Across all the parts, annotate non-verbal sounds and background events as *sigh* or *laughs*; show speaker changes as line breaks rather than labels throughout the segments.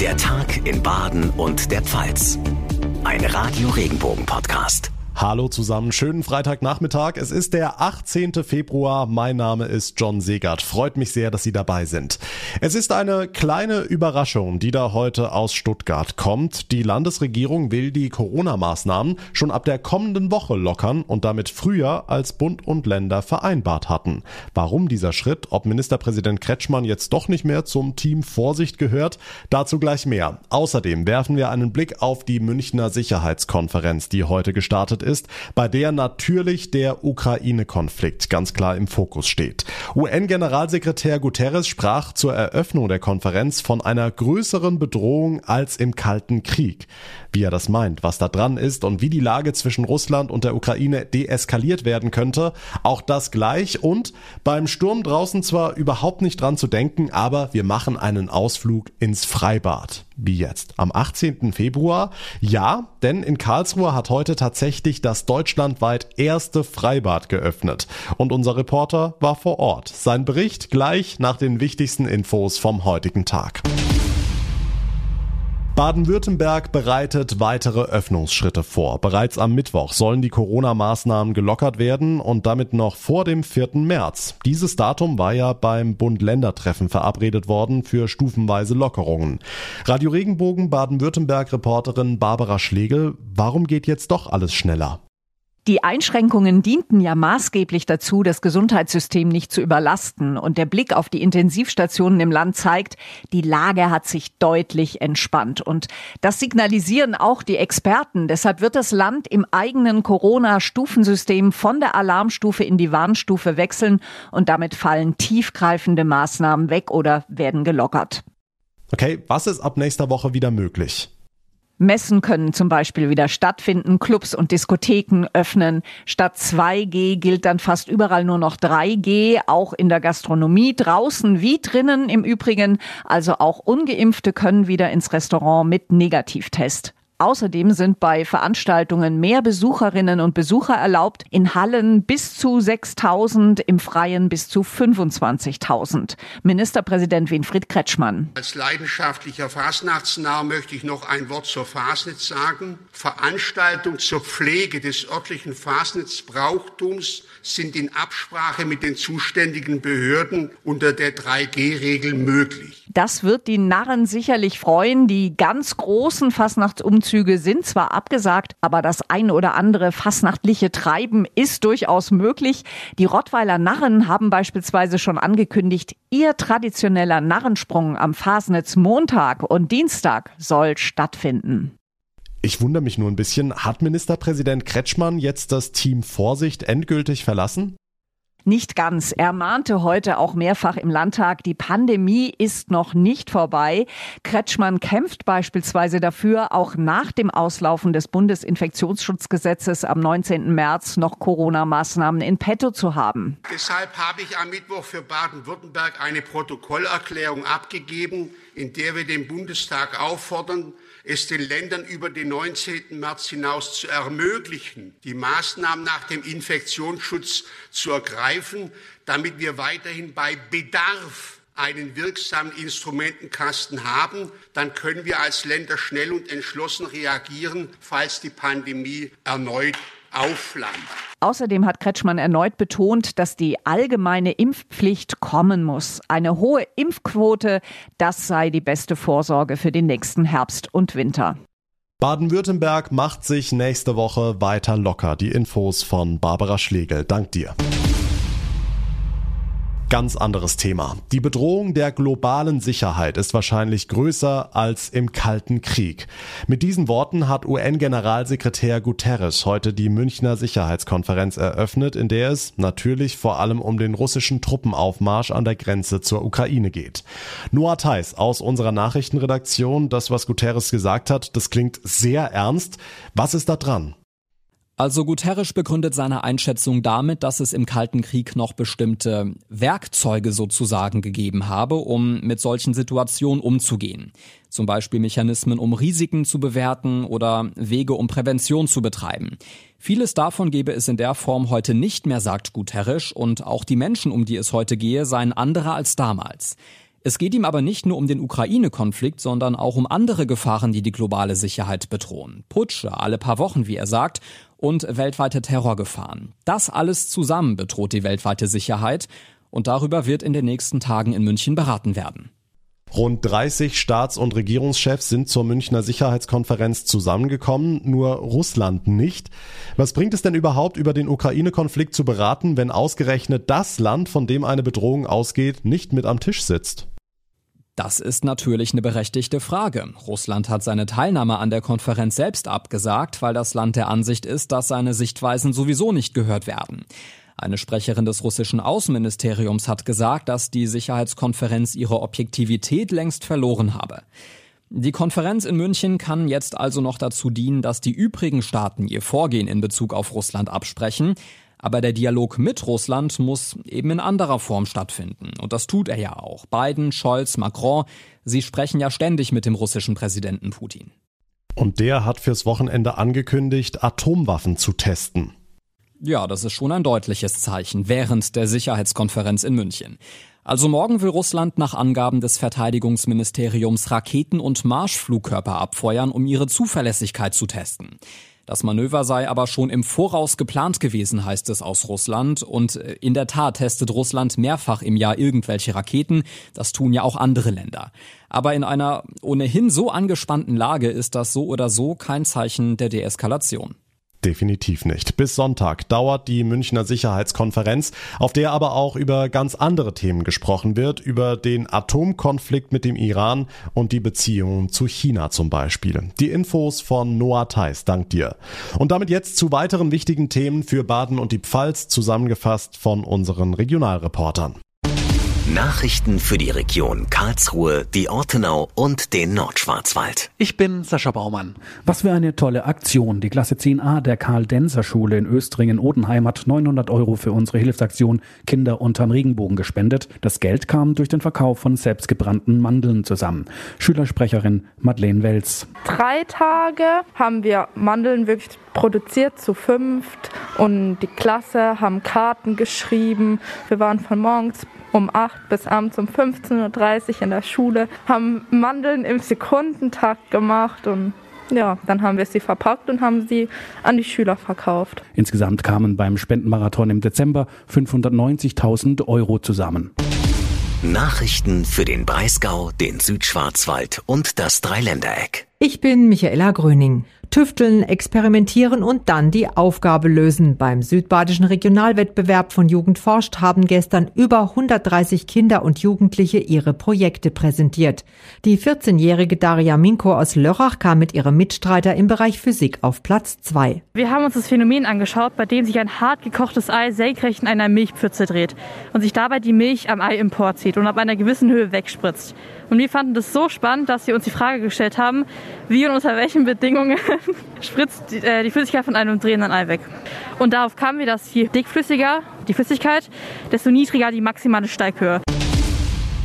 Der Tag in Baden und der Pfalz. Ein Radio Regenbogen Podcast.
Hallo zusammen, schönen Freitagnachmittag. Es ist der 18. Februar. Mein Name ist John Segert. Freut mich sehr, dass Sie dabei sind. Es ist eine kleine Überraschung, die da heute aus Stuttgart kommt. Die Landesregierung will die Corona-Maßnahmen schon ab der kommenden Woche lockern und damit früher als Bund und Länder vereinbart hatten. Warum dieser Schritt, ob Ministerpräsident Kretschmann jetzt doch nicht mehr zum Team Vorsicht gehört, dazu gleich mehr. Außerdem werfen wir einen Blick auf die Münchner Sicherheitskonferenz, die heute gestartet ist, bei der natürlich der Ukraine-Konflikt ganz klar im Fokus steht. UN-Generalsekretär Guterres sprach zur Eröffnung der Konferenz von einer größeren Bedrohung als im Kalten Krieg. Wie er das meint, was da dran ist und wie die Lage zwischen Russland und der Ukraine deeskaliert werden könnte, auch das gleich und beim Sturm draußen zwar überhaupt nicht dran zu denken, aber wir machen einen Ausflug ins Freibad. Wie jetzt? Am 18. Februar? Ja, denn in Karlsruhe hat heute tatsächlich das deutschlandweit erste Freibad geöffnet. Und unser Reporter war vor Ort. Sein Bericht gleich nach den wichtigsten Infos vom heutigen Tag. Baden-Württemberg bereitet weitere Öffnungsschritte vor. Bereits am Mittwoch sollen die Corona-Maßnahmen gelockert werden und damit noch vor dem 4. März. Dieses Datum war ja beim Bund-Länder-Treffen verabredet worden für stufenweise Lockerungen. Radio Regenbogen Baden-Württemberg-Reporterin Barbara Schlegel, warum geht jetzt doch alles schneller?
Die Einschränkungen dienten ja maßgeblich dazu, das Gesundheitssystem nicht zu überlasten. Und der Blick auf die Intensivstationen im Land zeigt, die Lage hat sich deutlich entspannt. Und das signalisieren auch die Experten. Deshalb wird das Land im eigenen Corona-Stufensystem von der Alarmstufe in die Warnstufe wechseln. Und damit fallen tiefgreifende Maßnahmen weg oder werden gelockert.
Okay, was ist ab nächster Woche wieder möglich?
Messen können zum Beispiel wieder stattfinden, Clubs und Diskotheken öffnen. Statt 2G gilt dann fast überall nur noch 3G, auch in der Gastronomie, draußen wie drinnen im Übrigen. Also auch ungeimpfte können wieder ins Restaurant mit Negativtest. Außerdem sind bei Veranstaltungen mehr Besucherinnen und Besucher erlaubt, in Hallen bis zu 6.000, im Freien bis zu 25.000. Ministerpräsident Winfried Kretschmann.
Als leidenschaftlicher Fasnachtsnah möchte ich noch ein Wort zur Fasnitz sagen. Veranstaltungen zur Pflege des örtlichen Fasnitzbrauchtums sind in Absprache mit den zuständigen Behörden unter der 3G-Regel möglich.
Das wird die Narren sicherlich freuen. Die ganz großen Fasnachtsumzüge Umzüge sind zwar abgesagt, aber das ein oder andere fassnachtliche Treiben ist durchaus möglich. Die Rottweiler Narren haben beispielsweise schon angekündigt, ihr traditioneller Narrensprung am Fasnitz Montag und Dienstag soll stattfinden.
Ich wundere mich nur ein bisschen, hat Ministerpräsident Kretschmann jetzt das Team Vorsicht endgültig verlassen?
Nicht ganz. Er mahnte heute auch mehrfach im Landtag, die Pandemie ist noch nicht vorbei. Kretschmann kämpft beispielsweise dafür, auch nach dem Auslaufen des Bundesinfektionsschutzgesetzes am 19. März noch Corona-Maßnahmen in petto zu haben.
Deshalb habe ich am Mittwoch für Baden-Württemberg eine Protokollerklärung abgegeben, in der wir den Bundestag auffordern, es den Ländern über den 19. März hinaus zu ermöglichen, die Maßnahmen nach dem Infektionsschutz zu ergreifen, damit wir weiterhin bei Bedarf einen wirksamen Instrumentenkasten haben, dann können wir als Länder schnell und entschlossen reagieren, falls die Pandemie erneut aufflammt.
Außerdem hat Kretschmann erneut betont, dass die allgemeine Impfpflicht kommen muss. Eine hohe Impfquote, das sei die beste Vorsorge für den nächsten Herbst und Winter.
Baden-Württemberg macht sich nächste Woche weiter locker. Die Infos von Barbara Schlegel. Dank dir. Ganz anderes Thema. Die Bedrohung der globalen Sicherheit ist wahrscheinlich größer als im Kalten Krieg. Mit diesen Worten hat UN-Generalsekretär Guterres heute die Münchner Sicherheitskonferenz eröffnet, in der es natürlich vor allem um den russischen Truppenaufmarsch an der Grenze zur Ukraine geht. Noah Theis aus unserer Nachrichtenredaktion, das was Guterres gesagt hat, das klingt sehr ernst. Was ist da dran?
Also Guterres begründet seine Einschätzung damit, dass es im Kalten Krieg noch bestimmte Werkzeuge sozusagen gegeben habe, um mit solchen Situationen umzugehen. Zum Beispiel Mechanismen, um Risiken zu bewerten oder Wege, um Prävention zu betreiben. Vieles davon gebe es in der Form heute nicht mehr, sagt Guterres, und auch die Menschen, um die es heute gehe, seien andere als damals. Es geht ihm aber nicht nur um den Ukraine-Konflikt, sondern auch um andere Gefahren, die die globale Sicherheit bedrohen. Putsche alle paar Wochen, wie er sagt, und weltweite Terrorgefahren. Das alles zusammen bedroht die weltweite Sicherheit und darüber wird in den nächsten Tagen in München beraten werden.
Rund 30 Staats- und Regierungschefs sind zur Münchner Sicherheitskonferenz zusammengekommen, nur Russland nicht. Was bringt es denn überhaupt, über den Ukraine-Konflikt zu beraten, wenn ausgerechnet das Land, von dem eine Bedrohung ausgeht, nicht mit am Tisch sitzt?
Das ist natürlich eine berechtigte Frage. Russland hat seine Teilnahme an der Konferenz selbst abgesagt, weil das Land der Ansicht ist, dass seine Sichtweisen sowieso nicht gehört werden. Eine Sprecherin des russischen Außenministeriums hat gesagt, dass die Sicherheitskonferenz ihre Objektivität längst verloren habe. Die Konferenz in München kann jetzt also noch dazu dienen, dass die übrigen Staaten ihr Vorgehen in Bezug auf Russland absprechen. Aber der Dialog mit Russland muss eben in anderer Form stattfinden. Und das tut er ja auch. Biden, Scholz, Macron, sie sprechen ja ständig mit dem russischen Präsidenten Putin.
Und der hat fürs Wochenende angekündigt, Atomwaffen zu testen.
Ja, das ist schon ein deutliches Zeichen während der Sicherheitskonferenz in München. Also morgen will Russland nach Angaben des Verteidigungsministeriums Raketen und Marschflugkörper abfeuern, um ihre Zuverlässigkeit zu testen. Das Manöver sei aber schon im Voraus geplant gewesen, heißt es aus Russland. Und äh, in der Tat testet Russland mehrfach im Jahr irgendwelche Raketen. Das tun ja auch andere Länder. Aber in einer ohnehin so angespannten Lage ist das so oder so kein Zeichen der Deeskalation.
Definitiv nicht. Bis Sonntag dauert die Münchner Sicherheitskonferenz, auf der aber auch über ganz andere Themen gesprochen wird, über den Atomkonflikt mit dem Iran und die Beziehungen zu China zum Beispiel. Die Infos von Noah Theis, dank dir. Und damit jetzt zu weiteren wichtigen Themen für Baden und die Pfalz, zusammengefasst von unseren Regionalreportern.
Nachrichten für die Region Karlsruhe, die Ortenau und den Nordschwarzwald.
Ich bin Sascha Baumann. Was für eine tolle Aktion. Die Klasse 10a der Karl-Denzer-Schule in Östringen-Odenheim hat 900 Euro für unsere Hilfsaktion Kinder unterm Regenbogen gespendet. Das Geld kam durch den Verkauf von selbstgebrannten Mandeln zusammen. Schülersprecherin Madeleine Welz.
Drei Tage haben wir Mandeln wirklich produziert zu fünft und die Klasse haben Karten geschrieben. Wir waren von morgens um 8 bis abends um 15.30 Uhr in der Schule, haben Mandeln im Sekundentakt gemacht und ja, dann haben wir sie verpackt und haben sie an die Schüler verkauft.
Insgesamt kamen beim Spendenmarathon im Dezember 590.000 Euro zusammen.
Nachrichten für den Breisgau, den Südschwarzwald und das Dreiländereck.
Ich bin Michaela Gröning tüfteln, experimentieren und dann die Aufgabe lösen. Beim Südbadischen Regionalwettbewerb von Jugend forscht haben gestern über 130 Kinder und Jugendliche ihre Projekte präsentiert. Die 14-jährige Daria Minko aus Lörrach kam mit ihrem Mitstreiter im Bereich Physik auf Platz 2.
Wir haben uns das Phänomen angeschaut, bei dem sich ein hart gekochtes Ei senkrecht in einer Milchpfütze dreht und sich dabei die Milch am Ei emporzieht und ab einer gewissen Höhe wegspritzt. Und wir fanden das so spannend, dass wir uns die Frage gestellt haben, wie und unter welchen Bedingungen *laughs* spritzt die, äh, die Flüssigkeit von einem drehenden Ei weg. Und darauf kamen wir, dass je dickflüssiger die Flüssigkeit, desto niedriger die maximale Steighöhe.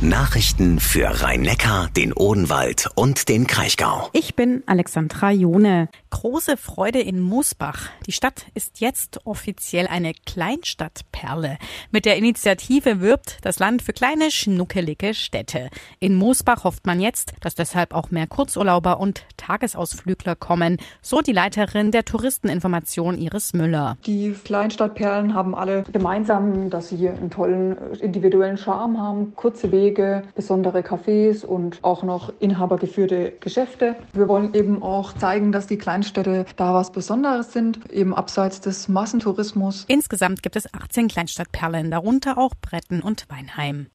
Nachrichten für Rhein-Neckar, den Odenwald und den Kraichgau.
Ich bin Alexandra Jone. Große Freude in Moosbach. Die Stadt ist jetzt offiziell eine Kleinstadtperle. Mit der Initiative wirbt das Land für kleine, schnuckelige Städte. In Moosbach hofft man jetzt, dass deshalb auch mehr Kurzurlauber und Tagesausflügler kommen, so die Leiterin der Touristeninformation Iris Müller.
Die Kleinstadtperlen haben alle gemeinsam, dass sie einen tollen individuellen Charme haben, kurze Wege besondere Cafés und auch noch inhabergeführte Geschäfte. Wir wollen eben auch zeigen, dass die Kleinstädte da was Besonderes sind, eben abseits des Massentourismus.
Insgesamt gibt es 18 Kleinstadtperlen, darunter auch Bretten und Weinheim.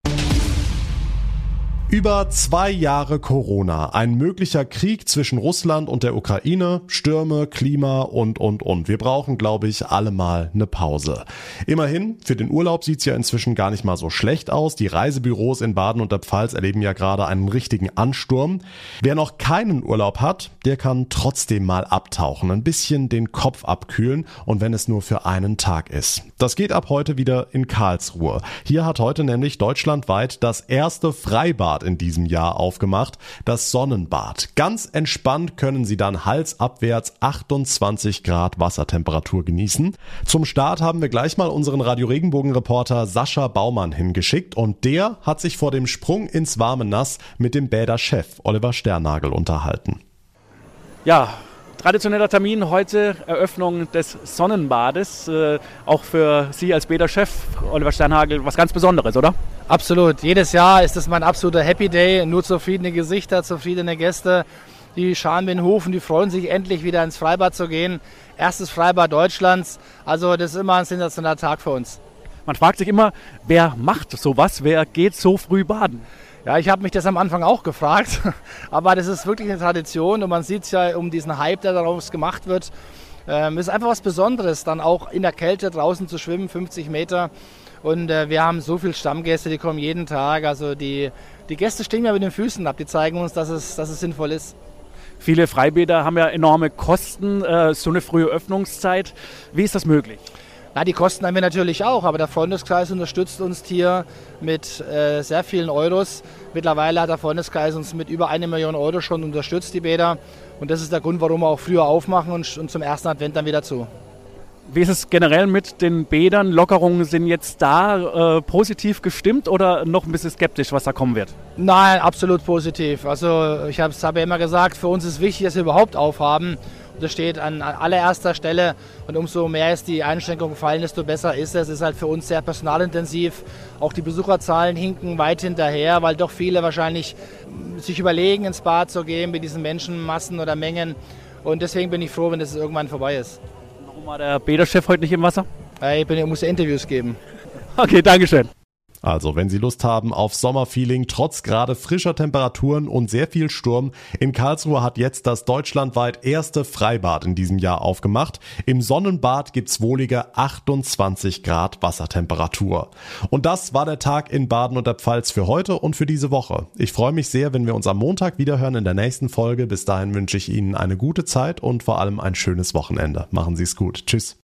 Über zwei Jahre Corona, ein möglicher Krieg zwischen Russland und der Ukraine, Stürme, Klima und, und, und. Wir brauchen, glaube ich, alle mal eine Pause. Immerhin, für den Urlaub sieht's ja inzwischen gar nicht mal so schlecht aus. Die Reisebüros in Baden und der Pfalz erleben ja gerade einen richtigen Ansturm. Wer noch keinen Urlaub hat, der kann trotzdem mal abtauchen, ein bisschen den Kopf abkühlen und wenn es nur für einen Tag ist. Das geht ab heute wieder in Karlsruhe. Hier hat heute nämlich deutschlandweit das erste Freibad Freibad in diesem Jahr aufgemacht, das Sonnenbad. Ganz entspannt können Sie dann halsabwärts 28 Grad Wassertemperatur genießen. Zum Start haben wir gleich mal unseren Radio Regenbogen Reporter Sascha Baumann hingeschickt und der hat sich vor dem Sprung ins warme Nass mit dem Bäderchef Oliver Sternagel unterhalten.
Ja, Traditioneller Termin heute, Eröffnung des Sonnenbades. Äh, auch für Sie als Bäderchef, Oliver Sternhagel, was ganz Besonderes, oder?
Absolut. Jedes Jahr ist es mein absoluter Happy Day. Nur zufriedene Gesichter, zufriedene Gäste. Die scharen den Hofen, die freuen sich endlich wieder ins Freibad zu gehen. Erstes Freibad Deutschlands. Also das ist immer ein sensationeller Tag für uns.
Man fragt sich immer, wer macht sowas? Wer geht so früh baden?
Ja, ich habe mich das am Anfang auch gefragt, *laughs* aber das ist wirklich eine Tradition und man sieht es ja um diesen Hype, der daraus gemacht wird. Ähm, ist einfach was Besonderes, dann auch in der Kälte draußen zu schwimmen, 50 Meter. Und äh, wir haben so viele Stammgäste, die kommen jeden Tag. Also die, die Gäste stehen ja mit den Füßen ab, die zeigen uns, dass es, dass es sinnvoll ist.
Viele Freibäder haben ja enorme Kosten, äh, so eine frühe Öffnungszeit. Wie ist das möglich?
Na, die Kosten haben wir natürlich auch, aber der Freundeskreis unterstützt uns hier mit äh, sehr vielen Euros. Mittlerweile hat der Freundeskreis uns mit über eine Million Euro schon unterstützt, die Bäder. Und das ist der Grund, warum wir auch früher aufmachen und, und zum ersten Advent dann wieder zu.
Wie ist es generell mit den Bädern? Lockerungen sind jetzt da äh, positiv gestimmt oder noch ein bisschen skeptisch, was da kommen wird?
Nein, absolut positiv. Also ich habe es ja immer gesagt, für uns ist wichtig, dass wir überhaupt aufhaben. Das steht an allererster Stelle und umso mehr es die Einschränkungen fallen, desto besser ist es. Es ist halt für uns sehr personalintensiv. Auch die Besucherzahlen hinken weit hinterher, weil doch viele wahrscheinlich sich überlegen, ins Bad zu gehen mit diesen Menschenmassen oder Mengen. Und deswegen bin ich froh, wenn das irgendwann vorbei ist.
Warum war der Bäderchef heute nicht im Wasser?
Ich, bin, ich muss Interviews geben.
Okay, Dankeschön.
Also, wenn Sie Lust haben auf Sommerfeeling, trotz gerade frischer Temperaturen und sehr viel Sturm, in Karlsruhe hat jetzt das deutschlandweit erste Freibad in diesem Jahr aufgemacht. Im Sonnenbad gibt's wohlige 28 Grad Wassertemperatur. Und das war der Tag in Baden und der Pfalz für heute und für diese Woche. Ich freue mich sehr, wenn wir uns am Montag wiederhören in der nächsten Folge. Bis dahin wünsche ich Ihnen eine gute Zeit und vor allem ein schönes Wochenende. Machen Sie es gut. Tschüss.